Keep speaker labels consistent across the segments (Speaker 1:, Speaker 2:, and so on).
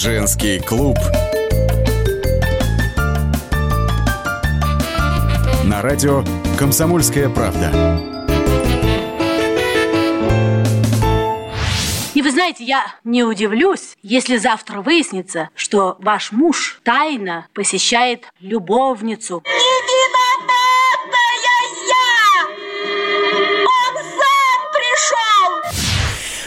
Speaker 1: Женский клуб. На радио «Комсомольская правда».
Speaker 2: И вы знаете, я не удивлюсь, если завтра выяснится, что ваш муж тайно посещает любовницу.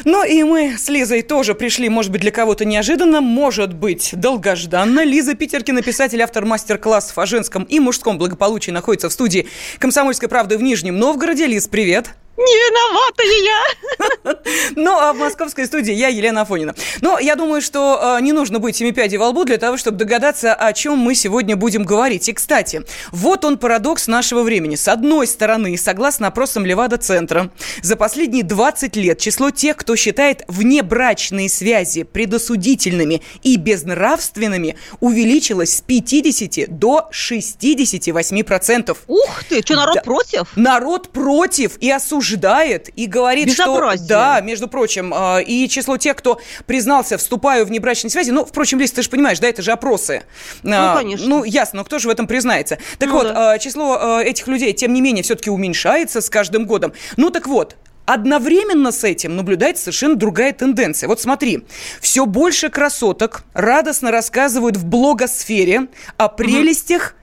Speaker 3: Ну и мы с Лизой тоже пришли, может быть, для кого-то неожиданно, может быть, долгожданно. Лиза Питеркина, писатель, автор мастер-классов о женском и мужском благополучии, находится в студии «Комсомольской правды» в Нижнем Новгороде. Лиз, привет!
Speaker 4: Не виновата
Speaker 3: я? Ну, а в московской студии я Елена Афонина. Но я думаю, что э, не нужно быть семипядей во лбу для того, чтобы догадаться, о чем мы сегодня будем говорить. И, кстати, вот он парадокс нашего времени. С одной стороны, согласно опросам Левада-центра, за последние 20 лет число тех, кто считает внебрачные связи предосудительными и безнравственными, увеличилось с 50 до 68%.
Speaker 4: Ух ты, что, народ да. против?
Speaker 3: Народ против и осуждает осуждает и говорит, что... Да, между прочим, а, и число тех, кто признался, вступаю в внебрачные связи, ну, впрочем, Лиз, ты же понимаешь, да, это же опросы.
Speaker 4: Ну, а, конечно.
Speaker 3: Ну, ясно, но кто же в этом признается? Так ну, вот, да. А, число этих людей, тем не менее, все-таки уменьшается с каждым годом. Ну, так вот, Одновременно с этим наблюдается совершенно другая тенденция. Вот смотри, все больше красоток радостно рассказывают в блогосфере о прелестях Э,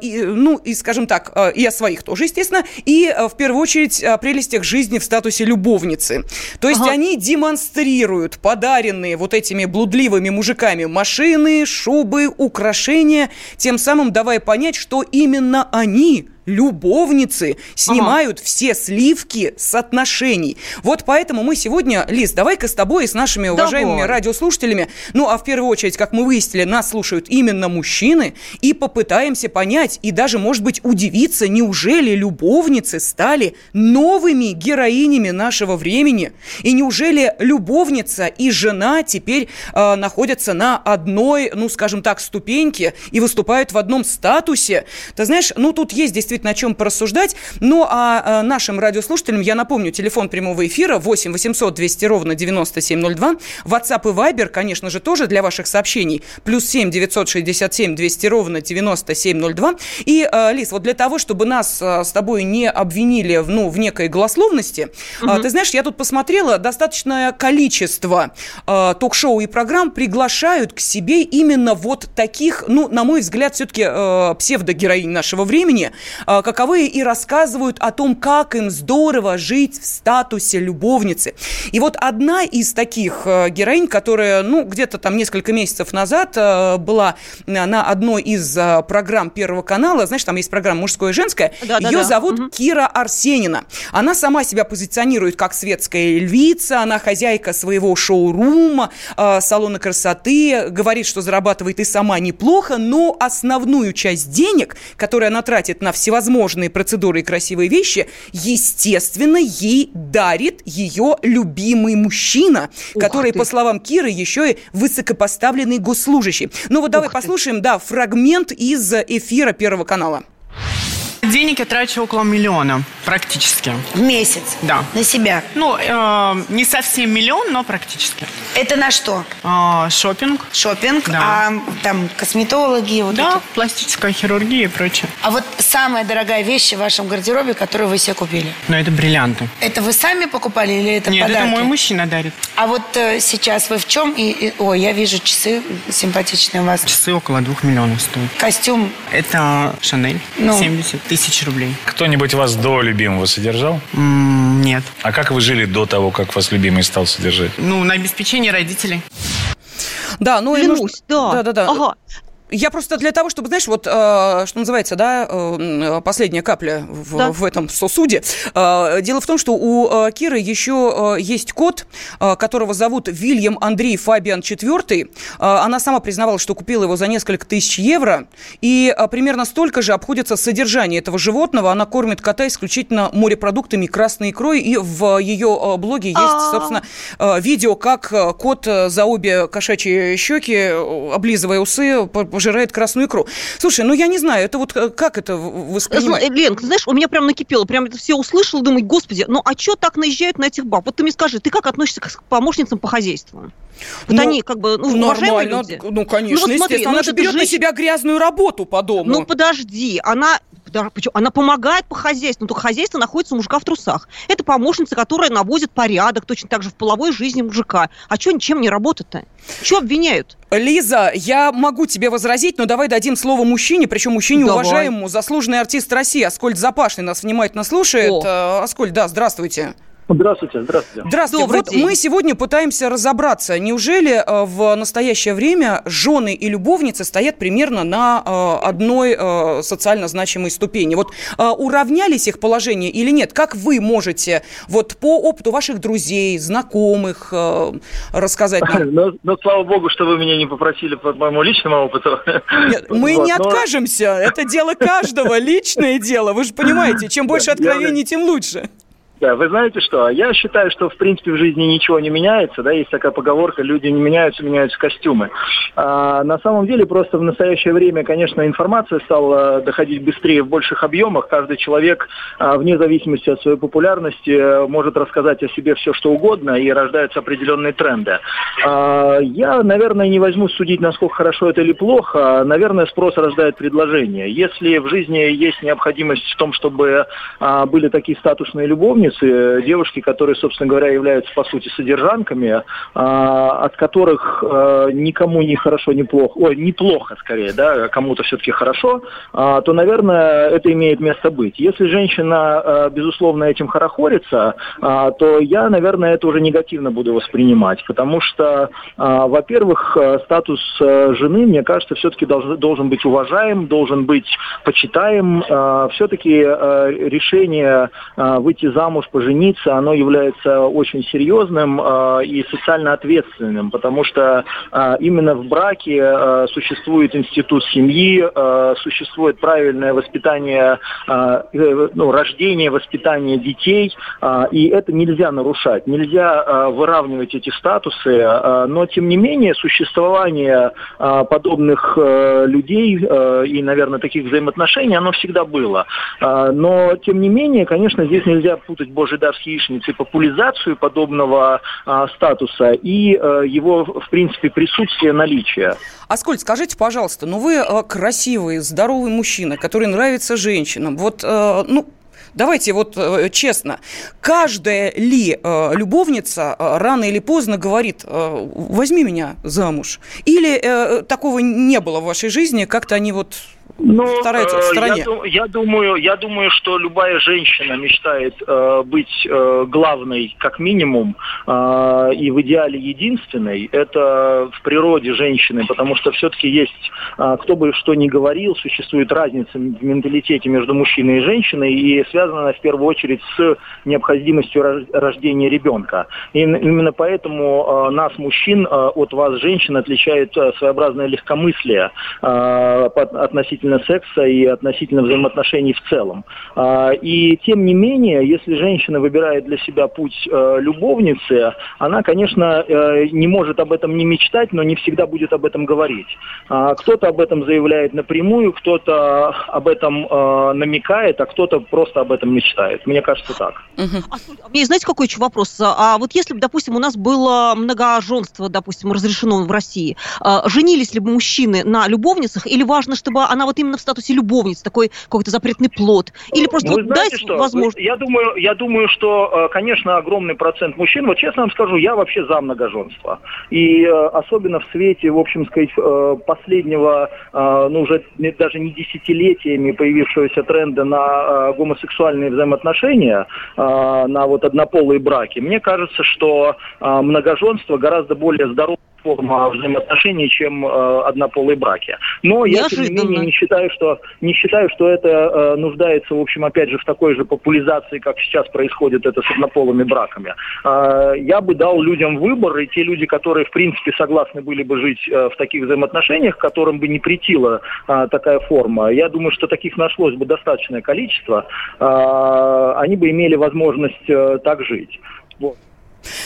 Speaker 3: и, ну, и, скажем так, э, и о своих тоже, естественно, и э, в первую очередь о прелестях жизни в статусе любовницы. То есть ага. они демонстрируют подаренные вот этими блудливыми мужиками машины, шубы, украшения, тем самым давая понять, что именно они любовницы снимают ага. все сливки с отношений. Вот поэтому мы сегодня, Лиз, давай-ка с тобой и с нашими уважаемыми давай. радиослушателями, ну а в первую очередь, как мы выяснили, нас слушают именно мужчины, и попытаемся понять и даже, может быть, удивиться, неужели любовницы стали новыми героинями нашего времени? И неужели любовница и жена теперь э, находятся на одной, ну, скажем так, ступеньке и выступают в одном статусе? Ты знаешь, ну, тут есть действительно будет на чем порассуждать. Ну, а, а нашим радиослушателям я напомню, телефон прямого эфира 8 800 200 ровно 9702. WhatsApp и Viber, конечно же, тоже для ваших сообщений. Плюс 7 967 200 ровно 9702. И, э, Лиз, вот для того, чтобы нас э, с тобой не обвинили в, ну, в некой голословности, угу. ты знаешь, я тут посмотрела, достаточное количество э, ток-шоу и программ приглашают к себе именно вот таких, ну, на мой взгляд, все-таки э, псевдогероинь нашего времени, каковые и рассказывают о том, как им здорово жить в статусе любовницы. И вот одна из таких э, героинь, которая, ну, где-то там несколько месяцев назад э, была на одной из э, программ Первого канала, знаешь, там есть программа «Мужское и женское», да, ее да, зовут угу. Кира Арсенина. Она сама себя позиционирует как светская львица, она хозяйка своего шоурума, салона красоты, говорит, что зарабатывает и сама неплохо, но основную часть денег, которую она тратит на всевозможные всевозможные процедуры и красивые вещи, естественно, ей дарит ее любимый мужчина, Ух который, ты. по словам Киры, еще и высокопоставленный госслужащий. Ну вот Ух давай ты. послушаем, да, фрагмент из эфира Первого канала.
Speaker 5: Денег я трачу около миллиона, практически.
Speaker 6: В месяц?
Speaker 5: Да.
Speaker 6: На себя?
Speaker 5: Ну, э, не совсем миллион, но практически.
Speaker 6: Это на что?
Speaker 5: Э, шопинг.
Speaker 6: Шопинг? Да. А там косметологи? Вот
Speaker 5: да, эти? пластическая хирургия и прочее.
Speaker 6: А вот самая дорогая вещь в вашем гардеробе, которую вы себе купили?
Speaker 5: Ну, это бриллианты.
Speaker 6: Это вы сами покупали или это
Speaker 5: Нет,
Speaker 6: подарки?
Speaker 5: это мой мужчина дарит.
Speaker 6: А вот э, сейчас вы в чем? И, и, ой, я вижу часы симпатичные у вас.
Speaker 5: Часы около двух миллионов стоят.
Speaker 6: Костюм?
Speaker 5: Это Шанель. Ну. 70 тысяч рублей.
Speaker 7: Кто-нибудь вас до любимого содержал?
Speaker 5: Mm, нет.
Speaker 7: А как вы жили до того, как вас любимый стал содержать?
Speaker 5: Ну, на обеспечение родителей.
Speaker 3: Да, ну
Speaker 4: и нужно... да.
Speaker 3: Да, да, да. Ага. Я просто для того, чтобы, знаешь, вот, э, что называется, да, э, последняя капля в, да. в этом сосуде. Э, дело в том, что у Киры еще есть кот, которого зовут Вильям Андрей Фабиан IV. Она сама признавала, что купила его за несколько тысяч евро. И примерно столько же обходится содержание этого животного. Она кормит кота исключительно морепродуктами, красной икрой. И в ее блоге есть, а. собственно, видео, как кот за обе кошачьи щеки, облизывая усы, пожирает красную икру. Слушай, ну я не знаю, это вот как это воспринимать?
Speaker 4: Лен, ты знаешь, у меня прям накипело, прям это все услышала, думаю, господи, ну а что так наезжают на этих баб? Вот ты мне скажи, ты как относишься к помощницам по хозяйству? Вот ну, они как бы, ну,
Speaker 3: нормально, люди. Ну, конечно, ну, вот смотри, естественно. Ну, она же берет женщина... на себя грязную работу по дому.
Speaker 4: Ну, подожди, она она помогает по хозяйству, но только хозяйство находится у мужика в трусах. Это помощница, которая наводит порядок точно так же в половой жизни мужика. А что ничем не работает-то? Что обвиняют?
Speaker 3: Лиза, я могу тебе возразить, но давай дадим слово мужчине, причем мужчине давай. уважаемому, заслуженный артист России Аскольд Запашный нас внимательно слушает. О. Э, Аскольд, да, здравствуйте.
Speaker 8: Здравствуйте, здравствуйте.
Speaker 3: Здравствуйте. Добрый вот день. мы сегодня пытаемся разобраться, неужели э, в настоящее время жены и любовницы стоят примерно на э, одной э, социально значимой ступени? Вот уравнялись их положение или нет? Как вы можете вот по опыту ваших друзей, знакомых рассказать нам?
Speaker 8: Но, но слава богу, что вы меня не попросили по моему личному опыту.
Speaker 3: Нет, мы вот, не но... откажемся. Это дело каждого, личное дело. Вы же понимаете, чем больше откровений, тем лучше.
Speaker 8: Да, вы знаете что? Я считаю, что в принципе в жизни ничего не меняется, да, есть такая поговорка, люди не меняются, меняются костюмы. А, на самом деле просто в настоящее время, конечно, информация стала доходить быстрее в больших объемах. Каждый человек, а, вне зависимости от своей популярности, может рассказать о себе все, что угодно, и рождаются определенные тренды. А, я, наверное, не возьму судить, насколько хорошо это или плохо. Наверное, спрос рождает предложение. Если в жизни есть необходимость в том, чтобы а, были такие статусные любовницы, любовницы, девушки, которые, собственно говоря, являются, по сути, содержанками, а, от которых а, никому не хорошо, не плохо, ой, неплохо скорее, да, кому-то все-таки хорошо, а, то, наверное, это имеет место быть. Если женщина, безусловно, этим хорохорится, то я, наверное, это уже негативно буду воспринимать, потому что, во-первых, статус жены, мне кажется, все-таки должен быть уважаем, должен быть почитаем. Все-таки решение выйти замуж замуж, пожениться, оно является очень серьезным э, и социально ответственным, потому что э, именно в браке э, существует институт семьи, э, существует правильное воспитание, э, ну, рождение, воспитание детей, э, и это нельзя нарушать, нельзя э, выравнивать эти статусы, э, но тем не менее существование э, подобных э, людей э, и, наверное, таких взаимоотношений, оно всегда было. Э, но тем не менее, конечно, здесь нельзя путать путать божий дар с яичницей, популяризацию подобного а, статуса и а, его, в принципе, присутствие, наличие.
Speaker 3: Аскольд, скажите, пожалуйста, ну вы а, красивый, здоровый мужчина, который нравится женщинам. Вот, а, ну, Давайте вот э, честно, каждая ли э, любовница э, рано или поздно говорит, э, возьми меня замуж? Или э, такого не было в вашей жизни, как-то они вот ну, стараются в э, стороне?
Speaker 8: Я, я, думаю, я думаю, что любая женщина мечтает э, быть э, главной, как минимум, э, и в идеале единственной. Это в природе женщины, потому что все-таки есть, э, кто бы что ни говорил, существует разница в менталитете между мужчиной и женщиной, и связана она в первую очередь с необходимостью рождения ребенка. И именно поэтому э, нас, мужчин, э, от вас, женщин, отличает э, своеобразное легкомыслие э, относительно относительно секса и относительно взаимоотношений в целом. А, и тем не менее, если женщина выбирает для себя путь э, любовницы, она, конечно, э, не может об этом не мечтать, но не всегда будет об этом говорить. А, кто-то об этом заявляет напрямую, кто-то об этом э, намекает, а кто-то просто об этом мечтает. Мне кажется так.
Speaker 4: Угу. А, мне знаете, какой еще вопрос? А вот если бы, допустим, у нас было многоженство, допустим, разрешено в России, женились ли бы мужчины на любовницах, или важно, чтобы она вот именно в статусе любовницы, такой какой-то запретный плод? Или просто
Speaker 8: Вы вот знаете дай что? возможность... Я думаю, я думаю, что, э, конечно, огромный процент мужчин, вот честно вам скажу, я вообще за многоженство. И э, особенно в свете, в общем сказать, э, последнего, ну уже даже не десятилетиями появившегося тренда на гомосексуальные взаимоотношения, на вот однополые браки, мне кажется, что многоженство гораздо более здоровое форма взаимоотношений, чем э, однополые браки. Но я, тем не менее, не считаю, что, не считаю, что это э, нуждается, в общем, опять же, в такой же популяризации, как сейчас происходит это с однополыми браками. Э, я бы дал людям выбор, и те люди, которые, в принципе, согласны были бы жить э, в таких взаимоотношениях, которым бы не претила э, такая форма, я думаю, что таких нашлось бы достаточное количество, э, они бы имели возможность э, так жить. Вот.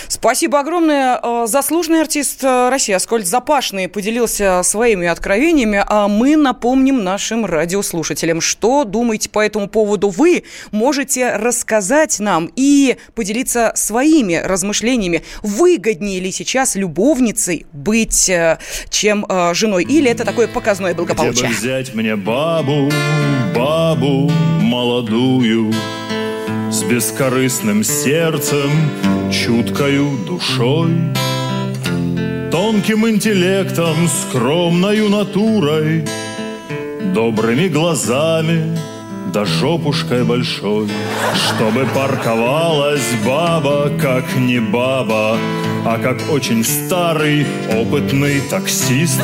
Speaker 3: Спасибо огромное. Э, заслуженный артист э, России Аскольд Запашный поделился своими откровениями, а мы напомним нашим радиослушателям, что думаете по этому поводу вы, можете рассказать нам и поделиться своими размышлениями, выгоднее ли сейчас любовницей быть, э, чем женой, или это такое показное благополучие.
Speaker 9: Где бы взять мне бабу, бабу молодую, с бескорыстным сердцем, чуткою душой, Тонким интеллектом, скромною натурой, Добрыми глазами, да жопушкой большой, Чтобы парковалась баба, как не баба, а как очень старый опытный таксист.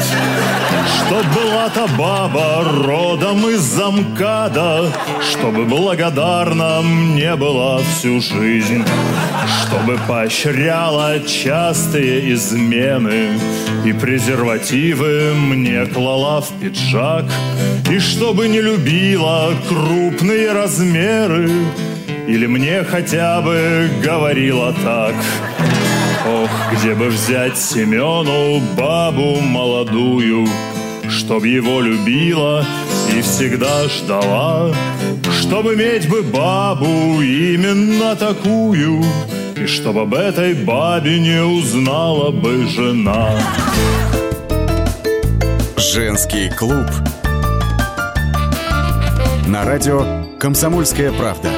Speaker 9: Чтоб была та баба родом из замкада, Чтобы благодарна мне была всю жизнь, Чтобы поощряла частые измены И презервативы мне клала в пиджак, И чтобы не любила крупные размеры, Или мне хотя бы говорила так — Ох, где бы взять Семену бабу молодую, Чтоб его любила и всегда ждала, Чтоб иметь бы бабу именно такую, И чтоб об этой бабе не узнала бы жена.
Speaker 1: Женский клуб. На радио «Комсомольская правда».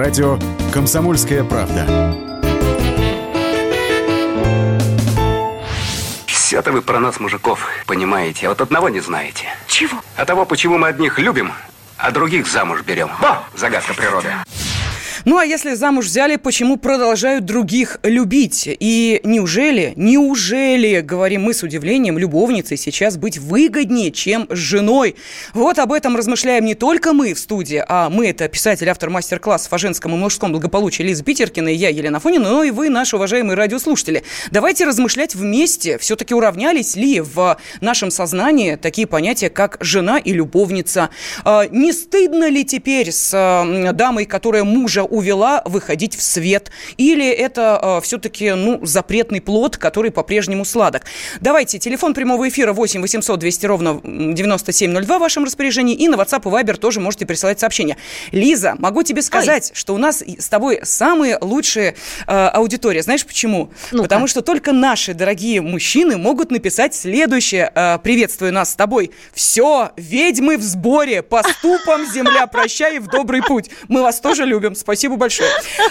Speaker 1: радио «Комсомольская правда».
Speaker 10: Все-то вы про нас, мужиков, понимаете, а вот одного не знаете.
Speaker 2: Чего?
Speaker 10: А того, почему мы одних любим, а других замуж берем. Во! Загадка природы.
Speaker 3: Ну а если замуж взяли, почему продолжают других любить? И неужели, неужели, говорим мы с удивлением, любовницей сейчас быть выгоднее, чем с женой? Вот об этом размышляем не только мы в студии, а мы это писатель, автор мастер-классов о женском и мужском благополучии Лиза Питеркина и я, Елена Фонина, но и вы, наши уважаемые радиослушатели. Давайте размышлять вместе. Все-таки уравнялись ли в нашем сознании такие понятия, как жена и любовница? А, не стыдно ли теперь с дамой, которая мужа увела выходить в свет? Или это э, все-таки ну, запретный плод, который по-прежнему сладок? Давайте, телефон прямого эфира 8 800 200 ровно 9702 в вашем распоряжении. И на WhatsApp и Viber тоже можете присылать сообщения. Лиза, могу тебе сказать, Ой. что у нас с тобой самые лучшие э, аудитория. Знаешь почему? ну Потому что только наши дорогие мужчины могут написать следующее. Э, приветствую нас с тобой. Все, ведьмы в сборе, по ступам земля прощай в добрый путь. Мы вас тоже любим. Спасибо Спасибо большое.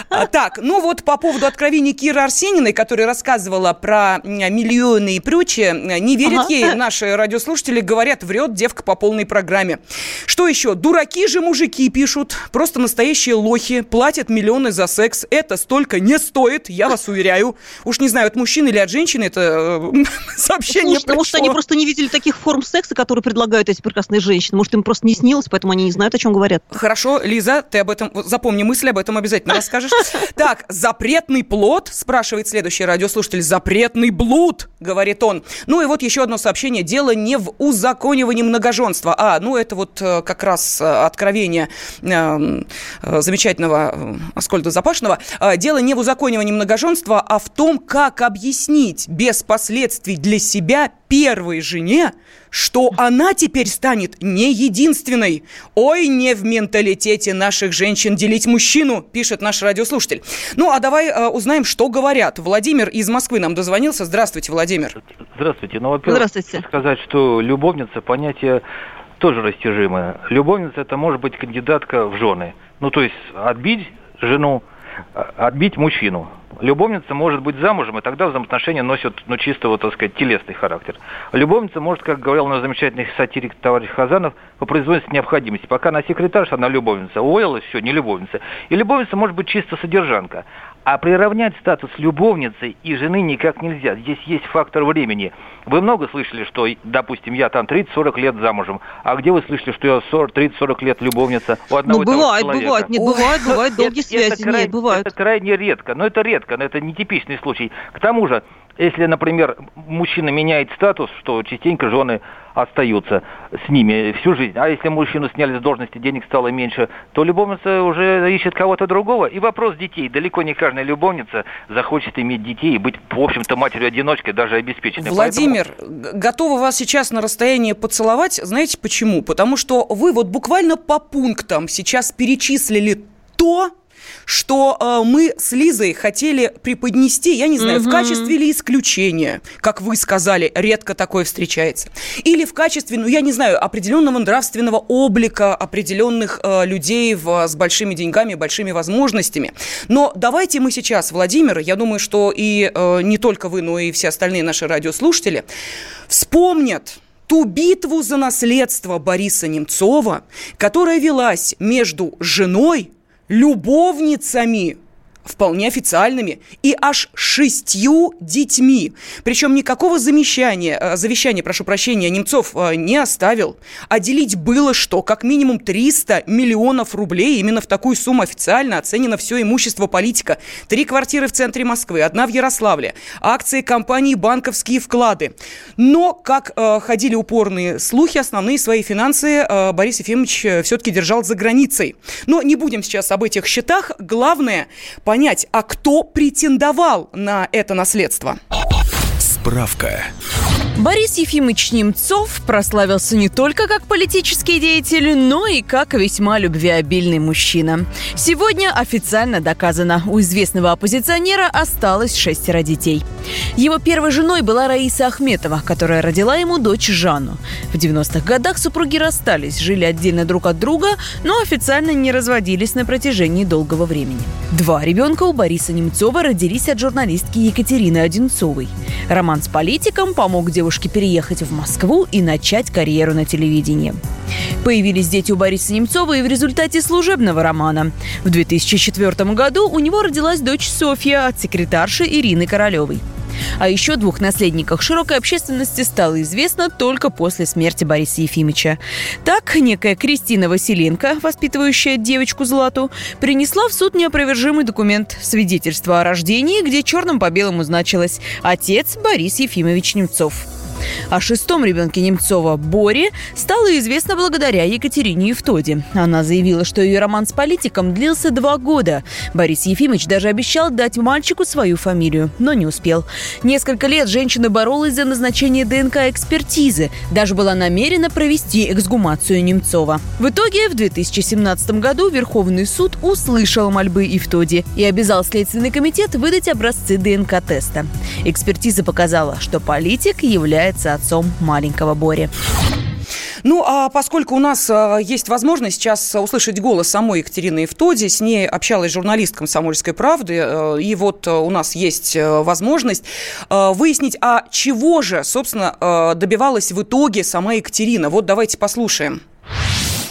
Speaker 3: А, так, ну вот по поводу откровений Киры Арсениной, которая рассказывала про миллионы и прочее, не верят ага. ей наши радиослушатели, говорят, врет девка по полной программе. Что еще? Дураки же мужики пишут, просто настоящие лохи, платят миллионы за секс. Это столько не стоит, я вас уверяю. Уж не знаю, от мужчины или от женщины это э, сообщение Слушай,
Speaker 4: пришло. может, они просто не видели таких форм секса, которые предлагают эти прекрасные женщины. Может, им просто не снилось, поэтому они не знают, о чем говорят.
Speaker 3: Хорошо, Лиза, ты об этом запомни мысль об этом обязательно расскажешь. Так, запретный плод, спрашивает следующий радиослушатель. Запретный блуд, говорит он. Ну и вот еще одно сообщение. Дело не в узаконивании многоженства. А, ну это вот э, как раз э, откровение э, замечательного Аскольда Запашного. Дело не в узаконивании многоженства, а в том, как объяснить без последствий для себя первой жене, что она теперь станет не единственной. Ой, не в менталитете наших женщин делить мужчину, пишет наш радиослушатель. Ну, а давай э, узнаем, что говорят. Владимир из Москвы нам дозвонился. Здравствуйте, Владимир.
Speaker 11: Здравствуйте. Ну, во-первых, Здравствуйте. сказать, что любовница понятие тоже растяжимое. Любовница это может быть кандидатка в жены. Ну, то есть отбить жену, а, отбить мужчину. Любовница может быть замужем, и тогда взаимоотношения носят, ну, чисто, вот, так сказать, телесный характер. Любовница может, как говорил наш замечательный сатирик товарищ Хазанов, по производственной необходимости. Пока она секретарша, она любовница. Уволилась, все, не любовница. И любовница может быть чисто содержанка. А приравнять статус любовницы и жены никак нельзя. Здесь есть фактор времени. Вы много слышали, что, допустим, я там 30-40 лет замужем, а где вы слышали, что я 30-40 лет любовница у одного
Speaker 4: ну, бывает, бывает, нет, бывает, бывает, долгие связи, нет, бывает.
Speaker 11: Это крайне редко, но это редко, но это нетипичный случай. К тому же, если, например, мужчина меняет статус, что частенько жены остаются с ними всю жизнь. А если мужчину сняли с должности, денег стало меньше, то любовница уже ищет кого-то другого. И вопрос детей. Далеко не каждая любовница захочет иметь детей и быть, в общем-то, матерью-одиночкой, даже обеспеченной.
Speaker 3: Владимир, Поэтому... готова вас сейчас на расстоянии поцеловать. Знаете почему? Потому что вы вот буквально по пунктам сейчас перечислили то, что э, мы с Лизой хотели преподнести, я не знаю, угу. в качестве ли исключения, как вы сказали, редко такое встречается, или в качестве, ну, я не знаю, определенного нравственного облика определенных э, людей в, с большими деньгами, большими возможностями. Но давайте мы сейчас, Владимир, я думаю, что и э, не только вы, но и все остальные наши радиослушатели вспомнят, ту битву за наследство Бориса Немцова, которая велась между женой любовницами вполне официальными, и аж шестью детьми. Причем никакого замещания, э, завещания, прошу прощения, Немцов э, не оставил. А делить было что? Как минимум 300 миллионов рублей. Именно в такую сумму официально оценено все имущество политика. Три квартиры в центре Москвы, одна в Ярославле, акции компании, банковские вклады. Но, как э, ходили упорные слухи, основные свои финансы э, Борис Ефимович э, все-таки держал за границей. Но не будем сейчас об этих счетах. Главное – понять, а кто претендовал на это наследство.
Speaker 12: Справка.
Speaker 13: Борис Ефимович Немцов прославился не только как политический деятель, но и как весьма любвеобильный мужчина. Сегодня официально доказано, у известного оппозиционера осталось шестеро детей. Его первой женой была Раиса Ахметова, которая родила ему дочь Жанну. В 90-х годах супруги расстались, жили отдельно друг от друга, но официально не разводились на протяжении долгого времени. Два ребенка у Бориса Немцова родились от журналистки Екатерины Одинцовой. Роман с политиком помог девушке девушке переехать в Москву и начать карьеру на телевидении. Появились дети у Бориса Немцова и в результате служебного романа. В 2004 году у него родилась дочь Софья от секретарши Ирины Королевой. О еще двух наследниках широкой общественности стало известно только после смерти Бориса Ефимовича. Так, некая Кристина Василенко, воспитывающая девочку Злату, принесла в суд неопровержимый документ – свидетельство о рождении, где черным по белому значилось «Отец Борис Ефимович Немцов». О шестом ребенке Немцова, Боре, стало известно благодаря Екатерине Евтоде. Она заявила, что ее роман с политиком длился два года. Борис Ефимович даже обещал дать мальчику свою фамилию, но не успел. Несколько лет женщина боролась за назначение ДНК-экспертизы. Даже была намерена провести эксгумацию Немцова. В итоге в 2017 году Верховный суд услышал мольбы Евтоди и обязал Следственный комитет выдать образцы ДНК-теста. Экспертиза показала, что политик является является отцом маленького Бори.
Speaker 3: Ну, а поскольку у нас а, есть возможность сейчас услышать голос самой Екатерины Евтоди, с ней общалась журналист «Комсомольской правды», э, и вот э, у нас есть э, возможность выяснить, а чего же, собственно, добивалась в итоге сама Екатерина. Вот давайте послушаем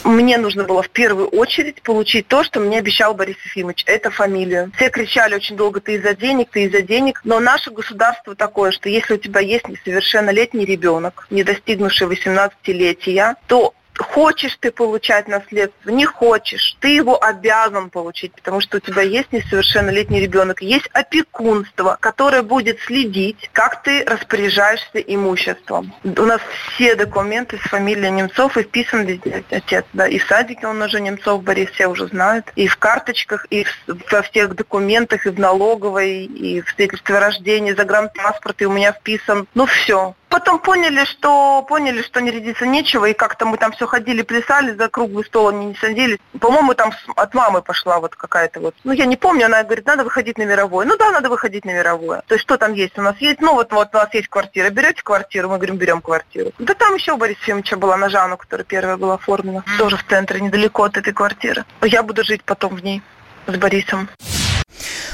Speaker 14: мне нужно было в первую очередь получить то, что мне обещал Борис Ефимович. Это фамилию. Все кричали очень долго, ты из-за денег, ты из-за денег. Но наше государство такое, что если у тебя есть несовершеннолетний ребенок, не достигнувший 18-летия, то хочешь ты получать наследство, не хочешь, ты его обязан получить, потому что у тебя есть несовершеннолетний ребенок, есть опекунство, которое будет следить, как ты распоряжаешься имуществом. У нас все документы с фамилией Немцов и вписан везде. Отец, да, и в садике он уже Немцов Борис, все уже знают, и в карточках, и во всех документах, и в налоговой, и в свидетельстве о рождении, загранпаспорт, и у меня вписан, ну все, Потом поняли, что поняли, что не рядиться нечего, и как-то мы там все ходили, плясали, за круглый стол они не садились. По-моему, там от мамы пошла вот какая-то вот, ну я не помню, она говорит, надо выходить на мировое. Ну да, надо выходить на мировое. То есть что там есть? У нас есть, ну вот, вот у нас есть квартира, берете квартиру? Мы говорим, берем квартиру. Да там еще у Бориса Ефимовича была на Жанну, которая первая была оформлена, тоже в центре, недалеко от этой квартиры. Я буду жить потом в ней с Борисом.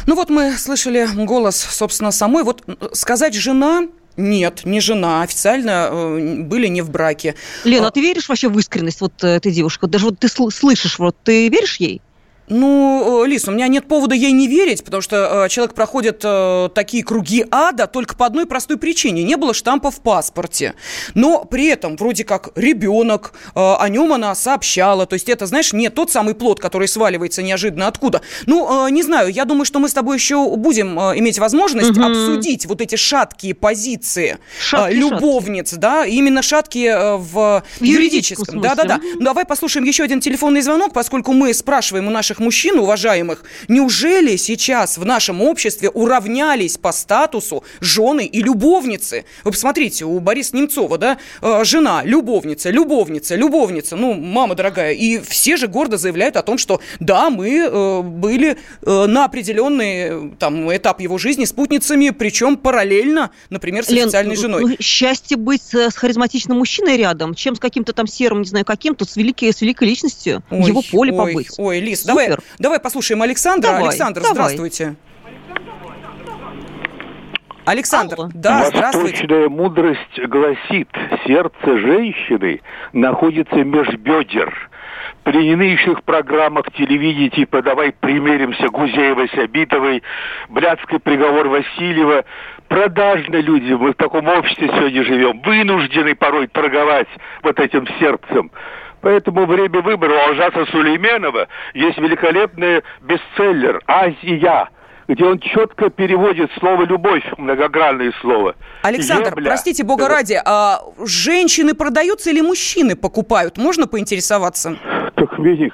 Speaker 3: Ну вот мы слышали голос, собственно, самой. Вот сказать «жена» Нет, не жена, официально э, были не в браке.
Speaker 4: Лена, а ты веришь вообще в искренность вот э, этой девушки? Даже вот ты слышишь, вот ты веришь ей?
Speaker 3: Ну, э, Лис, у меня нет повода ей не верить, потому что э, человек проходит э, такие круги ада только по одной простой причине. Не было штампа в паспорте. Но при этом вроде как ребенок, э, о нем она сообщала. То есть это, знаешь, не тот самый плод, который сваливается неожиданно откуда. Ну, э, не знаю, я думаю, что мы с тобой еще будем э, иметь возможность угу. обсудить вот эти шаткие позиции шатки, э, любовниц, шатки. да, именно шаткие э, в, в юридическом. Да-да-да. Ну, давай послушаем еще один телефонный звонок, поскольку мы спрашиваем у наших наших мужчин, уважаемых, неужели сейчас в нашем обществе уравнялись по статусу жены и любовницы? Вы посмотрите, у Бориса Немцова, да, э, жена, любовница, любовница, любовница, ну, мама дорогая, и все же гордо заявляют о том, что да, мы э, были э, на определенный там этап его жизни спутницами, причем параллельно, например, с Лен, официальной женой. Ну,
Speaker 4: счастье быть с, харизматичным мужчиной рядом, чем с каким-то там серым, не знаю, каким, тут с, великой, с великой личностью, ой, его поле
Speaker 3: ой,
Speaker 4: побыть.
Speaker 3: Ой, Лис, Супер. давай Давай, давай послушаем Александра.
Speaker 4: Давай,
Speaker 3: Александр,
Speaker 4: давай.
Speaker 3: здравствуйте. Александр, Алло. да, здравствуйте.
Speaker 15: Восточная мудрость гласит, сердце женщины находится меж бедер. При нынешних программах телевидения типа «Давай примеримся» Гузеева, Сябитовой, блядский приговор Васильева, продажные люди, мы в таком обществе сегодня живем, вынуждены порой торговать вот этим сердцем. Поэтому время выбора у Алжаса Сулейменова есть великолепный бестселлер «Азия», где он четко переводит слово «любовь», многогранное слово.
Speaker 3: Александр, Земля. простите, бога ради, а женщины продаются или мужчины покупают? Можно поинтересоваться?
Speaker 15: Видишь,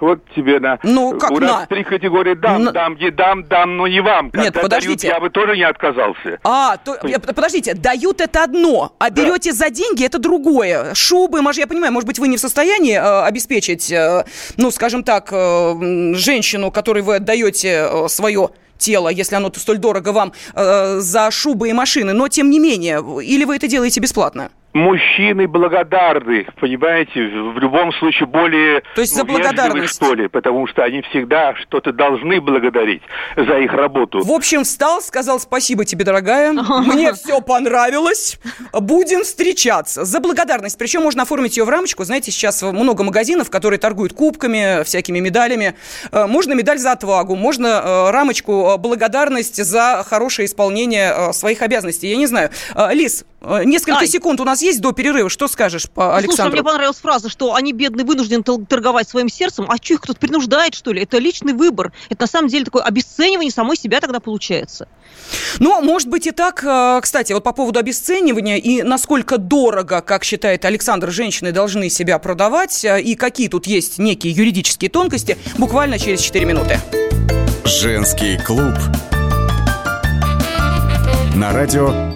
Speaker 15: вот тебе на...
Speaker 3: Ну, как
Speaker 15: У
Speaker 3: на?
Speaker 15: нас три категории дам, на... дам, дам, дам, но не вам.
Speaker 3: Когда Нет, подождите.
Speaker 15: Дают, я бы тоже не отказался.
Speaker 3: А, то, подождите, дают это одно, а берете да. за деньги это другое. Шубы, может, я понимаю, может быть, вы не в состоянии э, обеспечить, э, ну, скажем так, э, женщину, которой вы отдаете э, свое тело, если оно столь дорого вам, э, за шубы и машины, но тем не менее, или вы это делаете бесплатно?
Speaker 15: Мужчины благодарны, понимаете, в любом случае более
Speaker 3: То есть за благодарность.
Speaker 15: что ли, потому что они всегда что-то должны благодарить за их работу.
Speaker 3: В общем, встал, сказал спасибо тебе, дорогая, мне все понравилось, будем встречаться. За благодарность, причем можно оформить ее в рамочку, знаете, сейчас много магазинов, которые торгуют кубками, всякими медалями, э, можно медаль за отвагу, можно э, рамочку э, благодарность за хорошее исполнение своих обязанностей, я не знаю. Лис, несколько Ай. секунд у нас есть до перерыва. Что скажешь, по Александру?
Speaker 4: Слушай, мне понравилась фраза, что они, бедные, вынуждены торговать своим сердцем. А что их кто-то принуждает, что ли? Это личный выбор. Это на самом деле такое обесценивание самой себя тогда получается.
Speaker 3: Ну, может быть и так. Э, кстати, вот по поводу обесценивания и насколько дорого, как считает Александр, женщины должны себя продавать, э, и какие тут есть некие юридические тонкости, буквально через 4 минуты.
Speaker 1: Женский клуб. На радио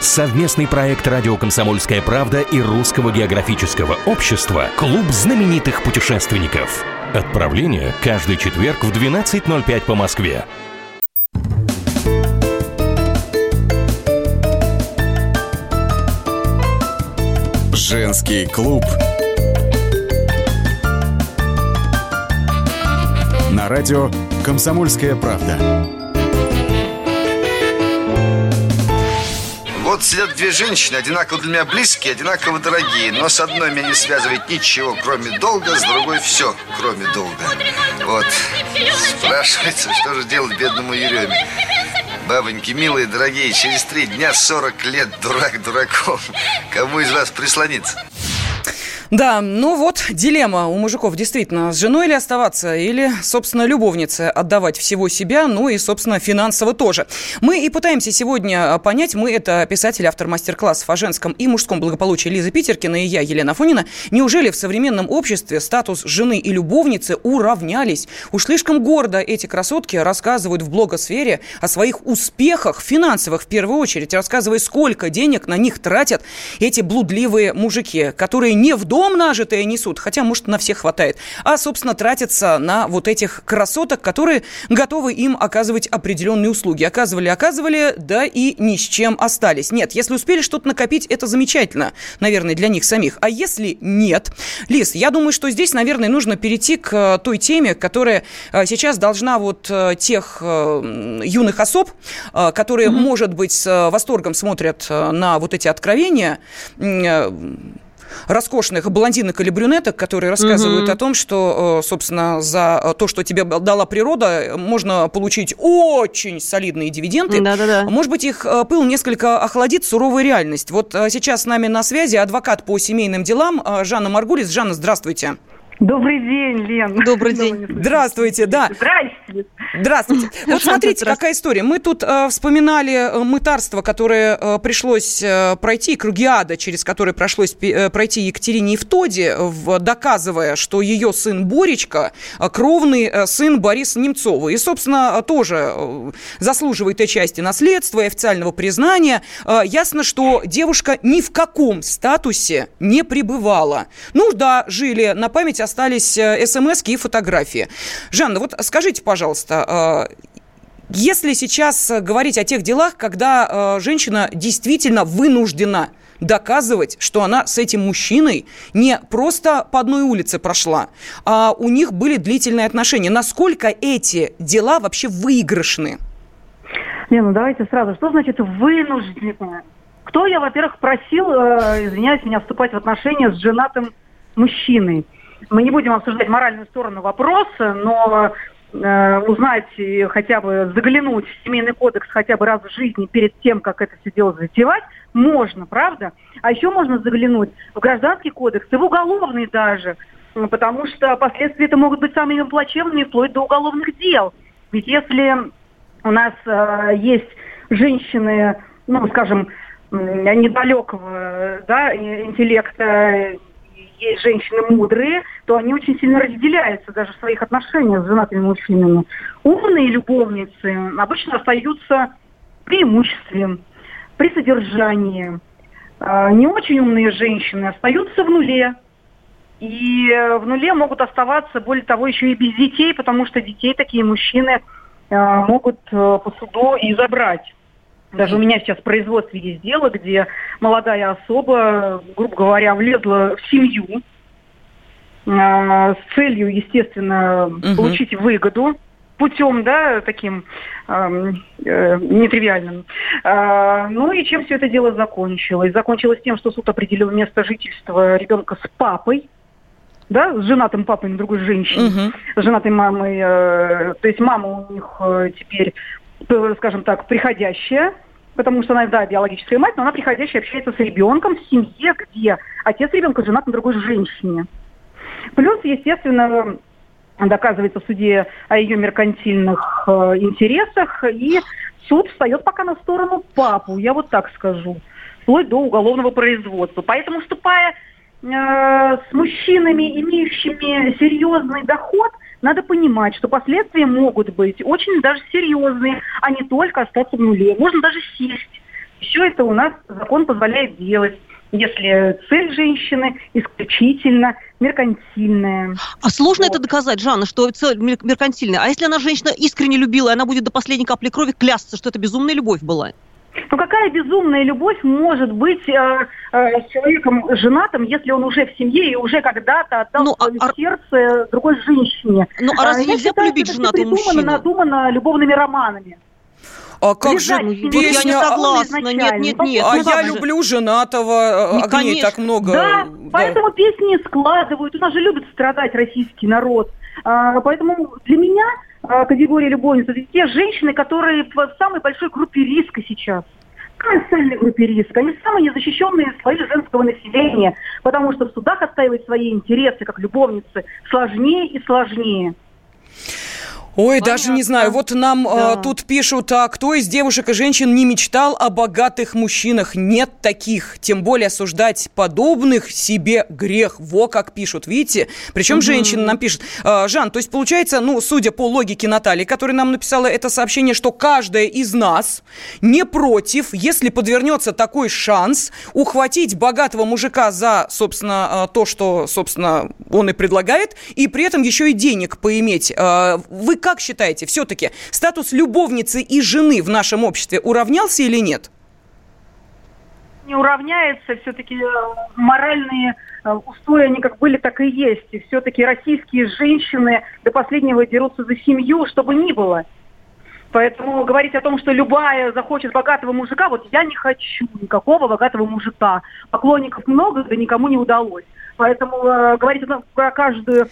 Speaker 16: Совместный проект «Радио Комсомольская правда» и Русского географического общества «Клуб знаменитых путешественников». Отправление каждый четверг в 12.05 по Москве.
Speaker 1: Женский клуб. На радио «Комсомольская правда».
Speaker 17: Вот сидят две женщины, одинаково для меня близкие, одинаково дорогие. Но с одной меня не связывает ничего, кроме долга, с другой все, кроме долга. Вот. Спрашивается, что же делать бедному Ереме? Бабоньки, милые, дорогие, через три дня 40 лет дурак дураком. Кому из вас прислониться?
Speaker 3: Да, ну вот дилемма у мужиков действительно. С женой ли оставаться или, собственно, любовнице отдавать всего себя, ну и, собственно, финансово тоже. Мы и пытаемся сегодня понять, мы это писатель, автор мастер-классов о женском и мужском благополучии Лиза Питеркина и я, Елена Фонина. Неужели в современном обществе статус жены и любовницы уравнялись? Уж слишком гордо эти красотки рассказывают в блогосфере о своих успехах, финансовых в первую очередь, рассказывая, сколько денег на них тратят эти блудливые мужики, которые не в дом нажитое несут, хотя, может, на всех хватает, а, собственно, тратятся на вот этих красоток, которые готовы им оказывать определенные услуги. Оказывали, оказывали, да и ни с чем остались. Нет, если успели что-то накопить, это замечательно, наверное, для них самих. А если нет? Лиз, я думаю, что здесь, наверное, нужно перейти к э, той теме, которая э, сейчас должна вот э, тех юных особ, которые, mm-hmm. может быть, с восторгом смотрят на вот эти откровения, роскошных блондинок или брюнеток, которые рассказывают угу. о том, что, э, собственно, за то, что тебе дала природа, можно получить очень солидные дивиденды. Да-да-да. Может быть, их э, пыл несколько охладит суровая реальность. Вот э, сейчас с нами на связи адвокат по семейным делам Жанна Маргулис. Жанна, здравствуйте.
Speaker 18: Добрый день, Лен.
Speaker 3: Добрый день. Здравствуйте, да.
Speaker 18: Здравствуйте.
Speaker 3: Здравствуйте. Вот смотрите, какая история. Мы тут э, вспоминали э, мытарство, которое э, пришлось э, пройти, круги ада, через которые пришлось э, пройти Екатерине Евтоде, в, доказывая, что ее сын Боречка э, кровный э, сын Бориса Немцова. И, собственно, тоже э, заслуживает и части наследства, и официального признания. Э, ясно, что девушка ни в каком статусе не пребывала. Ну да, жили на память остались э, смс и фотографии. Жанна, вот скажите, пожалуйста, э, если сейчас говорить о тех делах, когда э, женщина действительно вынуждена доказывать, что она с этим мужчиной не просто по одной улице прошла, а у них были длительные отношения. Насколько эти дела вообще выигрышны?
Speaker 18: Не, ну давайте сразу. Что значит вынуждена? Кто я, во-первых, просил, э, извиняюсь, меня вступать в отношения с женатым мужчиной? Мы не будем обсуждать моральную сторону вопроса, но узнать и хотя бы заглянуть в семейный кодекс хотя бы раз в жизни перед тем, как это все дело затевать, можно, правда? А еще можно заглянуть в гражданский кодекс и в уголовный даже, потому что последствия это могут быть самыми плачевными, вплоть до уголовных дел. Ведь если у нас э, есть женщины, ну, скажем, недалекого да, интеллекта, есть женщины мудрые, то они очень сильно разделяются даже в своих отношениях с женатыми мужчинами. Умные любовницы обычно остаются преимуществом, при содержании. А, не очень умные женщины остаются в нуле. И в нуле могут оставаться, более того, еще и без детей, потому что детей такие мужчины а, могут э, по суду и забрать. Даже у меня сейчас в производстве есть дело, где молодая особа, грубо говоря, влезла в семью э, с целью, естественно, угу. получить выгоду путем, да, таким э, э, нетривиальным. Э, ну и чем все это дело закончилось? Закончилось тем, что суд определил место жительства ребенка с папой, да, с женатым папой на другой женщине, угу. с женатой мамой, э, то есть мама у них э, теперь, э, скажем так, приходящая, потому что она, да, биологическая мать, но она приходящая общается с ребенком в семье, где отец ребенка женат на другой женщине. Плюс, естественно, доказывается в суде о ее меркантильных э, интересах, и суд встает пока на сторону папу, я вот так скажу, вплоть до уголовного производства. Поэтому, вступая э, с мужчинами, имеющими серьезный доход – надо понимать, что последствия могут быть очень даже серьезные, а не только остаться в нуле. Можно даже сесть. Все это у нас закон позволяет делать если цель женщины исключительно меркантильная.
Speaker 4: А сложно вот. это доказать, Жанна, что цель меркантильная? А если она женщина искренне любила, и она будет до последней капли крови клясться, что это безумная любовь была?
Speaker 18: Ну какая безумная любовь может быть э, э, с человеком женатым, если он уже в семье и уже когда-то отдал ну, свое а... сердце другой женщине?
Speaker 4: Ну а разве нельзя считаю, полюбить женатого мужчину?
Speaker 18: надумано любовными романами.
Speaker 3: А как же песня...
Speaker 4: Я не согласна. Нет, нет, нет.
Speaker 3: А ну, я же. люблю женатого, ну, огней конечно. так много.
Speaker 18: Да, да, поэтому песни складывают. У нас же любит страдать российский народ. А, поэтому для меня а, категория любовниц, это те женщины, которые в самой большой группе риска сейчас. самой группе риска, они самые незащищенные слои женского населения, потому что в судах отстаивать свои интересы, как любовницы, сложнее и сложнее.
Speaker 3: Ой, Понятно. даже не знаю. Вот нам да. э, тут пишут, а кто из девушек и женщин не мечтал о богатых мужчинах? Нет таких. Тем более осуждать подобных себе грех. Во как пишут, видите? Причем угу. женщина нам пишет. Э, Жан, то есть получается, ну, судя по логике Натальи, которая нам написала это сообщение, что каждая из нас не против, если подвернется такой шанс, ухватить богатого мужика за, собственно, то, что, собственно, он и предлагает, и при этом еще и денег поиметь. Э, вы как считаете, все-таки статус любовницы и жены в нашем обществе уравнялся или нет?
Speaker 18: Не уравняется, все-таки э, моральные э, устои, они как были, так и есть. И все-таки российские женщины до последнего дерутся за семью, чтобы ни было. Поэтому говорить о том, что любая захочет богатого мужика, вот я не хочу никакого богатого мужика. Поклонников много, да никому не удалось. Поэтому э, говорить про каждую,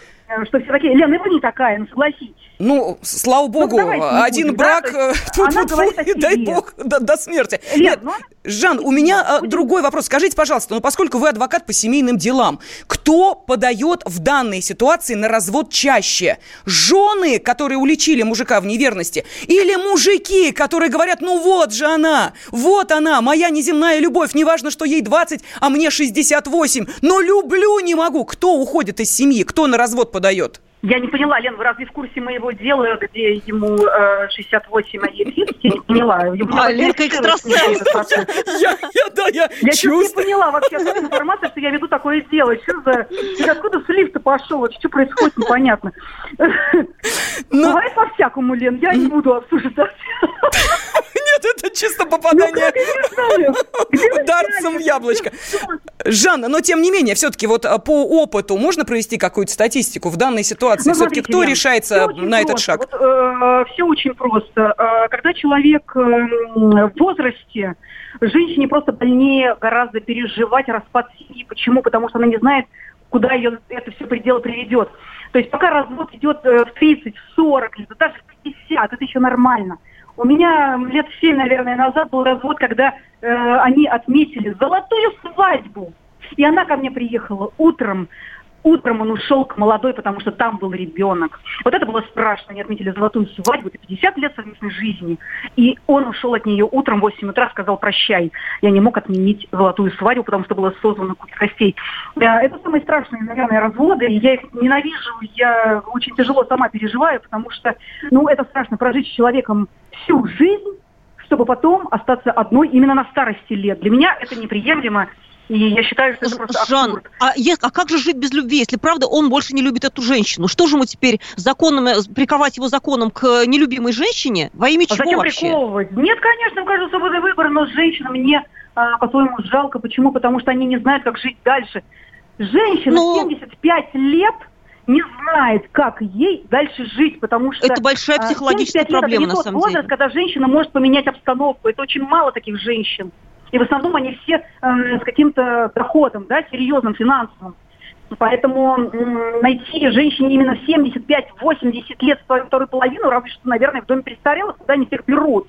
Speaker 18: что все такие, Лена, вы не такая, ну согласитесь.
Speaker 3: Ну, слава ну, богу, ну, один будем, брак, да? тут, тут, тут, дай бог, до, до смерти. Лен, Нет, ну, Жан, у меня будем... другой вопрос. Скажите, пожалуйста, ну поскольку вы адвокат по семейным делам, кто подает в данной ситуации на развод чаще? Жены, которые уличили мужика в неверности, или мужики, которые говорят, ну вот же она, вот она, моя неземная любовь, неважно, что ей 20, а мне 68, но люблю не могу. Кто уходит из семьи, кто на развод подает?
Speaker 18: дает я не поняла, Лен, вы разве в курсе моего дела, где ему э, 68, а ей 30? Я не поняла.
Speaker 4: А, Ленка экстрасенс.
Speaker 3: Я, я, да, я
Speaker 18: Я чувствую. не поняла вообще информацию, что я веду такое дело. Что за... Откуда с лифта пошел? Что происходит, непонятно. Но... Бывает по-всякому, Лен, я не буду обсуждать.
Speaker 3: Нет, это чисто попадание ну, дарцем в яблочко. Жанна, но тем не менее, все-таки вот а, по опыту можно провести какую-то статистику в данной ситуации? Ну, все-таки кто решается на этот шаг? Вот,
Speaker 18: э, все очень просто. Э, когда человек э, в возрасте, женщине просто больнее гораздо переживать распад семьи. Почему? Потому что она не знает, куда ее это все пределы приведет. То есть пока развод идет э, в 30, в 40, даже в 50, это еще нормально. У меня лет 7, наверное, назад был развод, когда э, они отметили золотую свадьбу. И она ко мне приехала утром Утром он ушел к молодой, потому что там был ребенок. Вот это было страшно. Они отметили золотую свадьбу, это 50 лет совместной жизни. И он ушел от нее утром в 8 утра, сказал прощай. Я не мог отменить золотую свадьбу, потому что было создано куча костей. Это самые страшные, наверное, разводы. Я их ненавижу, я очень тяжело сама переживаю, потому что, ну, это страшно прожить с человеком всю жизнь, чтобы потом остаться одной именно на старости лет. Для меня это неприемлемо. И я считаю, что это просто
Speaker 4: Жан, абсурд. А, я, а как же жить без любви, если правда он больше не любит эту женщину? Что же ему теперь законом, э, приковать его законом к нелюбимой женщине? Во имя а чего
Speaker 18: зачем
Speaker 4: вообще?
Speaker 18: приковывать? Нет, конечно, у каждого свободный выбор, но женщинам мне а, по-своему жалко. Почему? Потому что они не знают, как жить дальше. Женщина но... 75 лет не знает, как ей дальше жить, потому что...
Speaker 4: Это большая а, психологическая проблема, на самом
Speaker 18: возраст,
Speaker 4: деле.
Speaker 18: когда женщина может поменять обстановку. Это очень мало таких женщин. И в основном они все э, с каким-то доходом, да, серьезным, финансовым. Поэтому э, найти женщине именно в 75-80 лет вторую половину, разве что, наверное, в доме престарелых, куда они всех берут.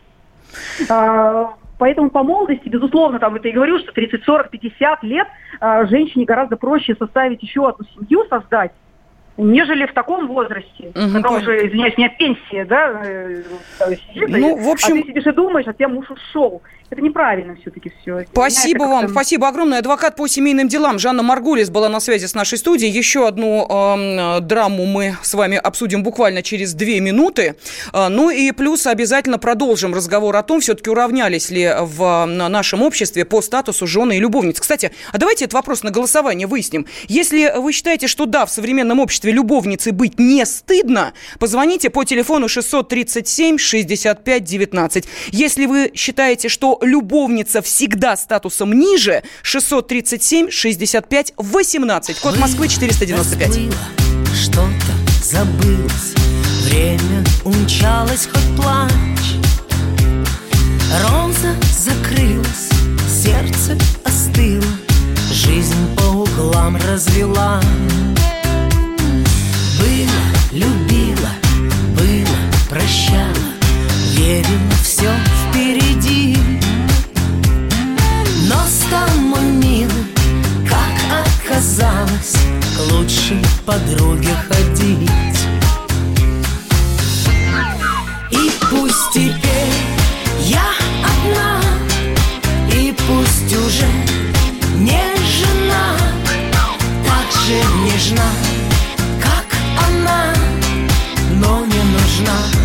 Speaker 18: Э, Поэтому по молодости, безусловно, там это и говорю, что 30, 40, 50 лет э, женщине гораздо проще составить еще одну семью, создать, нежели в таком возрасте, угу, когда уже, извиняюсь, у меня пенсия, да, э, сидит, ну, в общем... а ты сидишь и думаешь, а тебя муж ушел. Это неправильно все-таки все.
Speaker 3: Спасибо Меня вам, спасибо огромное. Адвокат по семейным делам Жанна Маргулис была на связи с нашей студией. Еще одну э, драму мы с вами обсудим буквально через две минуты. Э, ну и плюс обязательно продолжим разговор о том, все-таки уравнялись ли в нашем обществе по статусу жены и любовниц. Кстати, а давайте этот вопрос на голосование выясним. Если вы считаете, что да, в современном обществе любовницей быть не стыдно, позвоните по телефону 637 65 19. Если вы считаете, что любовница всегда статусом ниже 637 65 18. Код Москвы 495.
Speaker 19: Что-то забылось, время умчалось, хоть плачь. Роза закрылась, сердце остыло, жизнь по углам развела. Было, любила, было, прощала, верила, все отказалась
Speaker 1: к
Speaker 19: лучшей подруге ходить. И пусть теперь я одна, и пусть уже не жена, так же нежна, как она, но не нужна.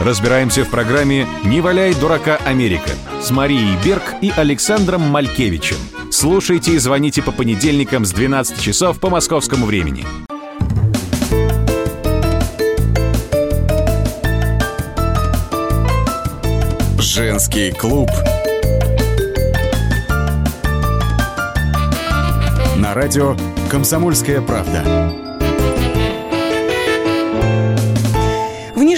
Speaker 20: Разбираемся в программе «Не валяй дурака Америка» с Марией Берг и Александром Малькевичем. Слушайте и звоните по понедельникам с 12 часов по московскому времени.
Speaker 1: Женский клуб. На радио «Комсомольская правда».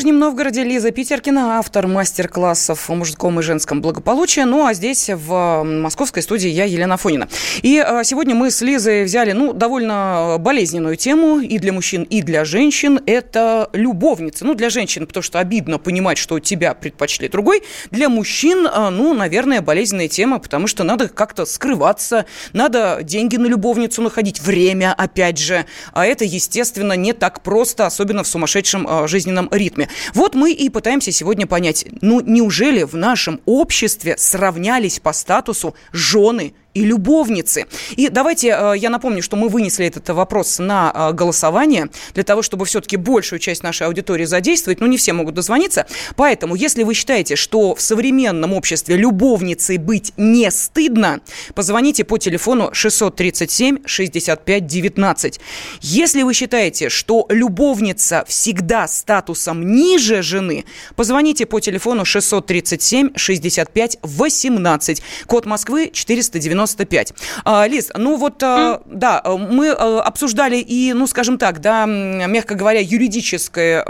Speaker 3: Нижнем Новгороде Лиза Питеркина, автор мастер-классов о мужском и женском благополучии. Ну, а здесь, в московской студии, я, Елена Фонина. И а, сегодня мы с Лизой взяли, ну, довольно болезненную тему и для мужчин, и для женщин. Это любовницы. Ну, для женщин, потому что обидно понимать, что тебя предпочли другой. Для мужчин, а, ну, наверное, болезненная тема, потому что надо как-то скрываться, надо деньги на любовницу находить, время, опять же. А это, естественно, не так просто, особенно в сумасшедшем а, жизненном ритме. Вот мы и пытаемся сегодня понять, ну неужели в нашем обществе сравнялись по статусу жены и любовницы. И давайте э, я напомню, что мы вынесли этот вопрос на э, голосование для того, чтобы все-таки большую часть нашей аудитории задействовать. Но не все могут дозвониться. Поэтому, если вы считаете, что в современном обществе любовницей быть не стыдно, позвоните по телефону 637 65 19. Если вы считаете, что любовница всегда статусом ниже жены, позвоните по телефону 637 65 18. Код Москвы 490 95. А, Лиз, ну вот, mm. да, мы э, обсуждали и, ну, скажем так, да, мягко говоря, юридическое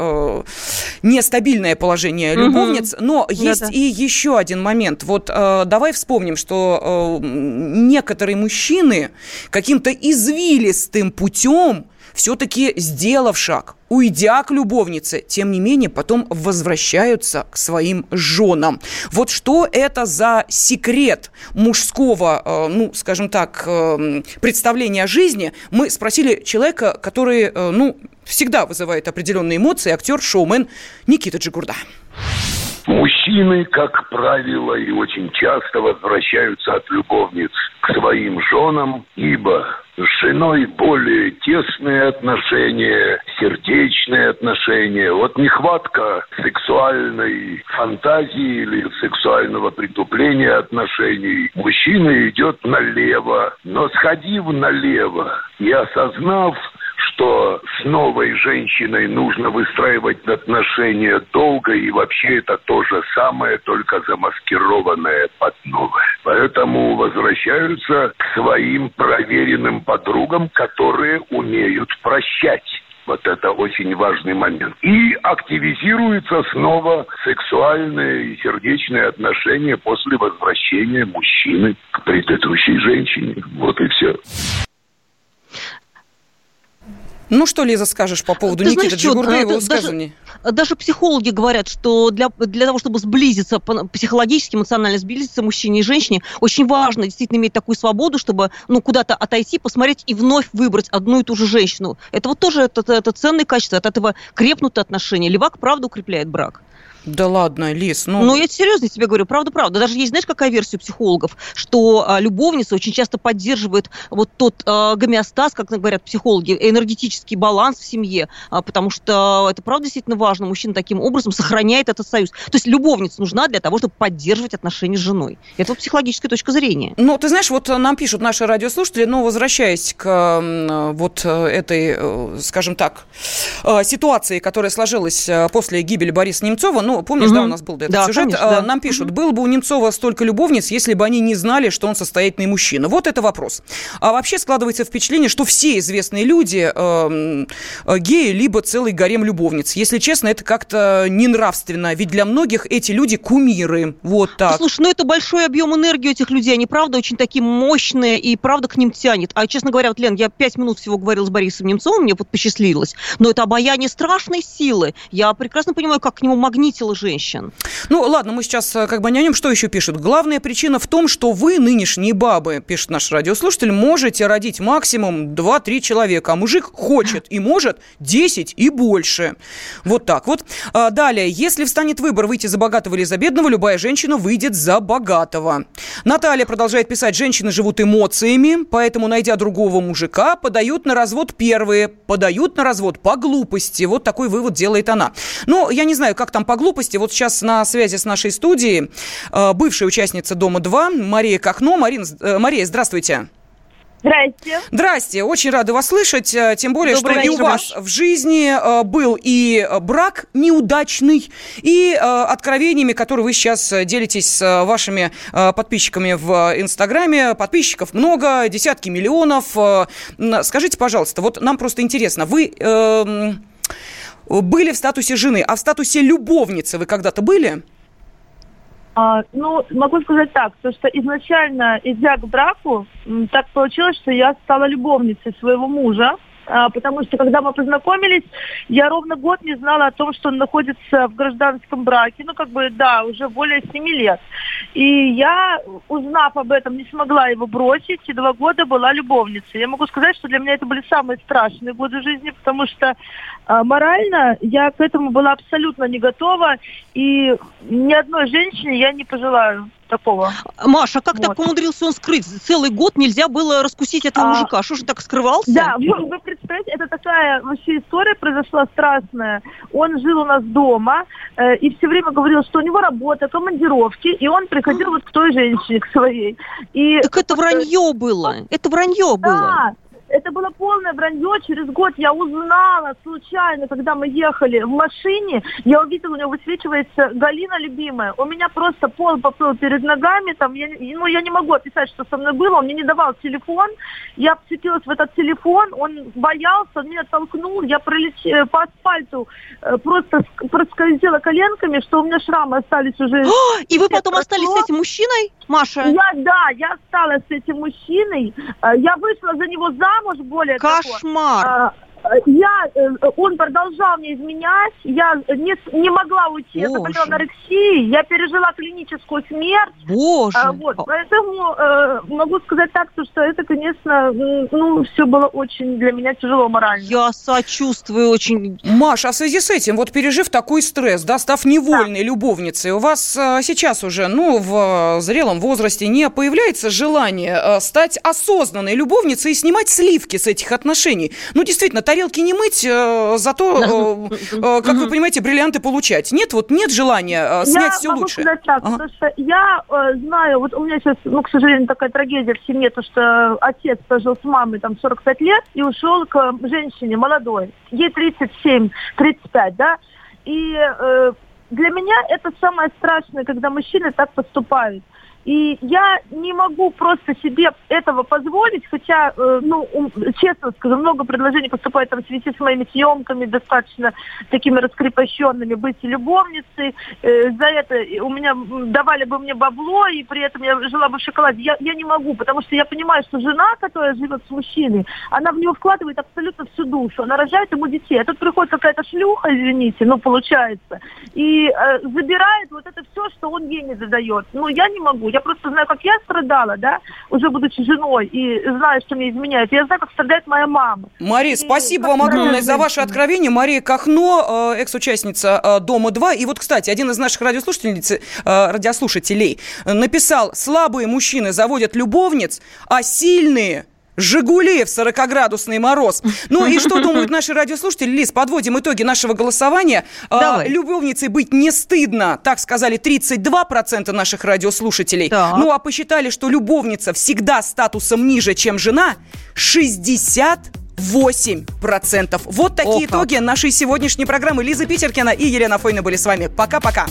Speaker 3: нестабильное положение любовниц, mm-hmm. но есть Да-да. и еще один момент. Вот давай вспомним, что некоторые мужчины каким-то извилистым путем все-таки сделав шаг, уйдя к любовнице, тем не менее потом возвращаются к своим женам. Вот что это за секрет мужского, э, ну, скажем так, э, представления о жизни, мы спросили человека, который, э, ну, всегда вызывает определенные эмоции, актер, шоумен Никита Джигурда.
Speaker 21: Мужчины, как правило, и очень часто возвращаются от любовниц к своим женам, ибо с женой более тесные отношения, сердечные отношения. Вот нехватка сексуальной фантазии или сексуального притупления отношений. Мужчина идет налево, но сходив налево и осознав, что с новой женщиной нужно выстраивать отношения долго, и вообще это то же самое, только замаскированное под новое. Поэтому возвращаются к своим проверенным подругам, которые умеют прощать. Вот это очень важный момент. И активизируются снова сексуальные и сердечные отношения после возвращения мужчины к предыдущей женщине. Вот и все.
Speaker 3: Ну, что, Лиза, скажешь по поводу Ты Никиты Джигурда и его высказываний?
Speaker 4: Даже, даже психологи говорят, что для, для того, чтобы сблизиться, психологически, эмоционально сблизиться мужчине и женщине, очень важно действительно иметь такую свободу, чтобы ну, куда-то отойти, посмотреть и вновь выбрать одну и ту же женщину. Это вот тоже это, это ценное качество, от этого крепнут отношения. Левак, правда, укрепляет брак.
Speaker 3: Да ладно, Лис, ну...
Speaker 4: Ну, я серьезно тебе говорю, правда-правда. Даже есть, знаешь, какая версия у психологов, что а, любовница очень часто поддерживает вот тот а, гомеостаз, как говорят психологи, энергетический баланс в семье, а, потому что это, правда, действительно важно. Мужчина таким образом сохраняет этот союз. То есть любовница нужна для того, чтобы поддерживать отношения с женой. Это вот психологическая точка зрения.
Speaker 3: Ну, ты знаешь, вот нам пишут наши радиослушатели, но возвращаясь к вот этой, э, скажем так, э, ситуации, которая сложилась э, после гибели Бориса Немцова, ну, ну, помнишь, угу. да, у нас был этот да, сюжет. Конечно, а, да. Нам пишут, угу. было бы у Немцова столько любовниц, если бы они не знали, что он состоятельный мужчина. Вот это вопрос. А вообще складывается впечатление, что все известные люди э, э, геи, либо целый гарем любовниц. Если честно, это как-то ненравственно, ведь для многих эти люди кумиры. Вот так.
Speaker 4: Слушай, ну это большой объем энергии у этих людей, они правда очень такие мощные, и правда к ним тянет. А, честно говоря, вот, Лен, я пять минут всего говорила с Борисом Немцовым, мне вот посчастливилось, но это обаяние страшной силы. Я прекрасно понимаю, как к нему магнитит бросила женщин.
Speaker 3: Ну, ладно, мы сейчас э, как бы не о нем. Что еще пишут? Главная причина в том, что вы, нынешние бабы, пишет наш радиослушатель, можете родить максимум 2-3 человека, а мужик хочет и может 10 и больше. Вот так вот. А, далее. Если встанет выбор выйти за богатого или за бедного, любая женщина выйдет за богатого. Наталья продолжает писать, женщины живут эмоциями, поэтому, найдя другого мужика, подают на развод первые, подают на развод по глупости. Вот такой вывод делает она. Ну, я не знаю, как там по глупости. Вот сейчас на связи с нашей студией э, бывшая участница «Дома-2» Мария Кахно. Марин, э, Мария, здравствуйте.
Speaker 22: Здрасте.
Speaker 3: Здрасте. Очень рада вас слышать. э, Тем более,
Speaker 22: Добрый
Speaker 3: что и у вас в жизни был и брак неудачный, и откровениями, которые вы сейчас делитесь с вашими подписчиками в Инстаграме. Подписчиков много, десятки миллионов. Скажите, пожалуйста, вот нам просто интересно, вы... э, были в статусе жены, а в статусе любовницы вы когда-то были?
Speaker 22: А, ну, могу сказать так, то что изначально, идя к браку, так получилось, что я стала любовницей своего мужа, потому что когда мы познакомились, я ровно год не знала о том, что он находится в гражданском браке, ну, как бы, да, уже более семи лет. И я, узнав об этом, не смогла его бросить, и два года была любовницей. Я могу сказать, что для меня это были самые страшные годы жизни, потому что а, морально я к этому была абсолютно не готова, и ни одной женщине я не пожелаю такого.
Speaker 4: Маша, а как так
Speaker 22: Вот.
Speaker 4: умудрился он скрыть? Целый год нельзя было раскусить этого
Speaker 22: А,
Speaker 4: мужика. Что же так скрывался?
Speaker 22: Да, вы, вы представляете, это такая вообще история произошла страстная. Он жил у нас дома э, и все время говорил, что у него работа, командировки, и он приходил вот к той женщине, к своей. И
Speaker 4: Так это вранье было. Это вранье было.
Speaker 22: Это было полное вранье. Через год я узнала случайно, когда мы ехали в машине, я увидела, у него высвечивается Галина любимая. У меня просто пол поплыл перед ногами, там, я, ну, я не могу описать, что со мной было. Он мне не давал телефон. Я вцепилась в этот телефон, он боялся, он меня толкнул, я пролетела по асфальту, э, просто ск- проскользила коленками, что у меня шрамы остались уже.
Speaker 4: И вы потом остались с этим мужчиной, Маша?
Speaker 22: Я, да, я осталась с этим мужчиной. Э, Я вышла за него замуж, более
Speaker 4: Кошмар.
Speaker 22: того. А, э, Я, э, он продолжал мне изменять, я не, не могла уйти, я заболела
Speaker 4: Боже.
Speaker 22: анорексией, я пережила клиническую смерть.
Speaker 4: Боже.
Speaker 22: А, вот, поэтому э, могу сказать так, то, что это, конечно, ну, все было очень для меня тяжело морально.
Speaker 4: Я сочувствую очень.
Speaker 3: Маша, а в связи с этим, вот пережив такой стресс, да, став невольной любовницей, у вас э, сейчас уже, ну, в зрелом возрасте не появляется желание э, стать осознанной любовницей и снимать сливки с этих отношений? Ну, действительно, тарелки не мыть, э, зато, э, э, как вы понимаете, бриллианты получать. Нет, вот нет желания э, снять
Speaker 22: я
Speaker 3: все
Speaker 22: могу
Speaker 3: лучше.
Speaker 22: сказать так,
Speaker 3: Ага.
Speaker 22: потому что я э, знаю, вот у меня сейчас, ну, к сожалению, такая трагедия в семье, то что отец прожил с мамой там 45 лет и ушел к женщине молодой, ей 37-35, да, и э, для меня это самое страшное, когда мужчины так поступают. И я не могу просто себе этого позволить, хотя, э, ну, честно скажу, много предложений поступает там в связи с моими съемками, достаточно такими раскрепощенными, быть любовницей. Э, за это у меня давали бы мне бабло, и при этом я жила бы в шоколаде. Я, я не могу, потому что я понимаю, что жена, которая живет с мужчиной, она в него вкладывает абсолютно всю душу. Она рожает ему детей. А тут приходит какая-то шлюха, извините, ну, получается, и э, забирает вот это все, что он ей не задает. Ну, я не могу. Я просто знаю, как я страдала, да, уже будучи женой, и знаю, что мне изменяют. Я знаю, как страдает моя мама.
Speaker 3: Мария, спасибо вам огромное за ваше откровение. Мария Кахно, э, экс-участница э, «Дома-2». И вот, кстати, один из наших радиослушательниц, э, радиослушателей написал, слабые мужчины заводят любовниц, а сильные «Жигули» в 40-градусный мороз. Ну и что думают наши радиослушатели? Лиз, подводим итоги нашего голосования. А,
Speaker 4: Давай.
Speaker 3: любовницей быть не стыдно, так сказали 32% наших радиослушателей.
Speaker 4: Так.
Speaker 3: Ну а посчитали, что любовница всегда статусом ниже, чем жена, 68%. Вот такие
Speaker 4: О, как.
Speaker 3: итоги нашей сегодняшней программы. Лиза Питеркина и Елена Фойна были с вами. Пока-пока.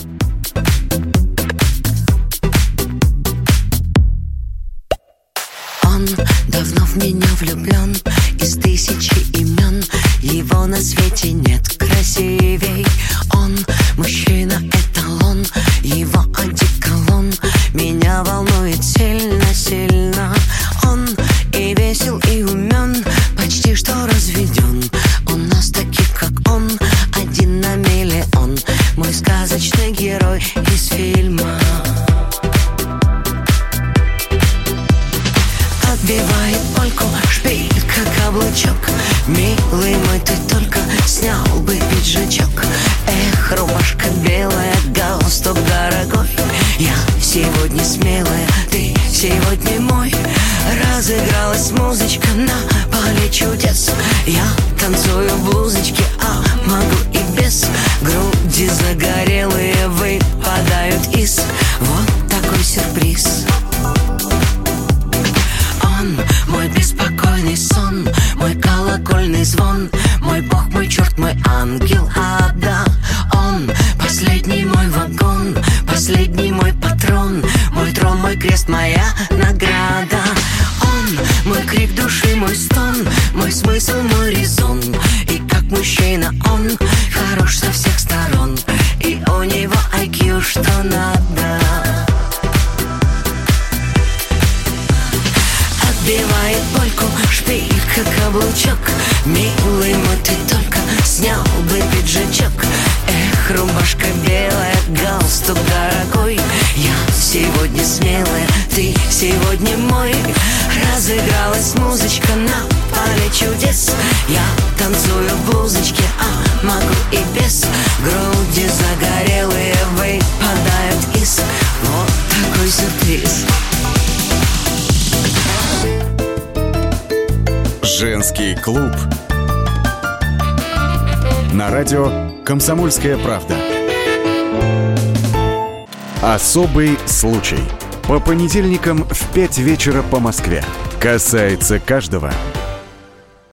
Speaker 19: В меня влюблен Из тысячи имен Его на свете нет. Красивей Он мужчина эталон Его антиколон Меня волнует сильно-сильно Он и весел, и умен Почти что разведен У нас таких, как он Один на миллион. Мой сказочный И как облачок, милый мой, ты только снял бы пиджачок. Эх, рубашка белая, галстук дорогой. Я сегодня смелая, ты сегодня мой. Разыгралась музычка на поле чудес. Я танцую в блузочке, а
Speaker 1: «Комсомольская правда». Особый случай. По понедельникам в 5 вечера по Москве. Касается каждого –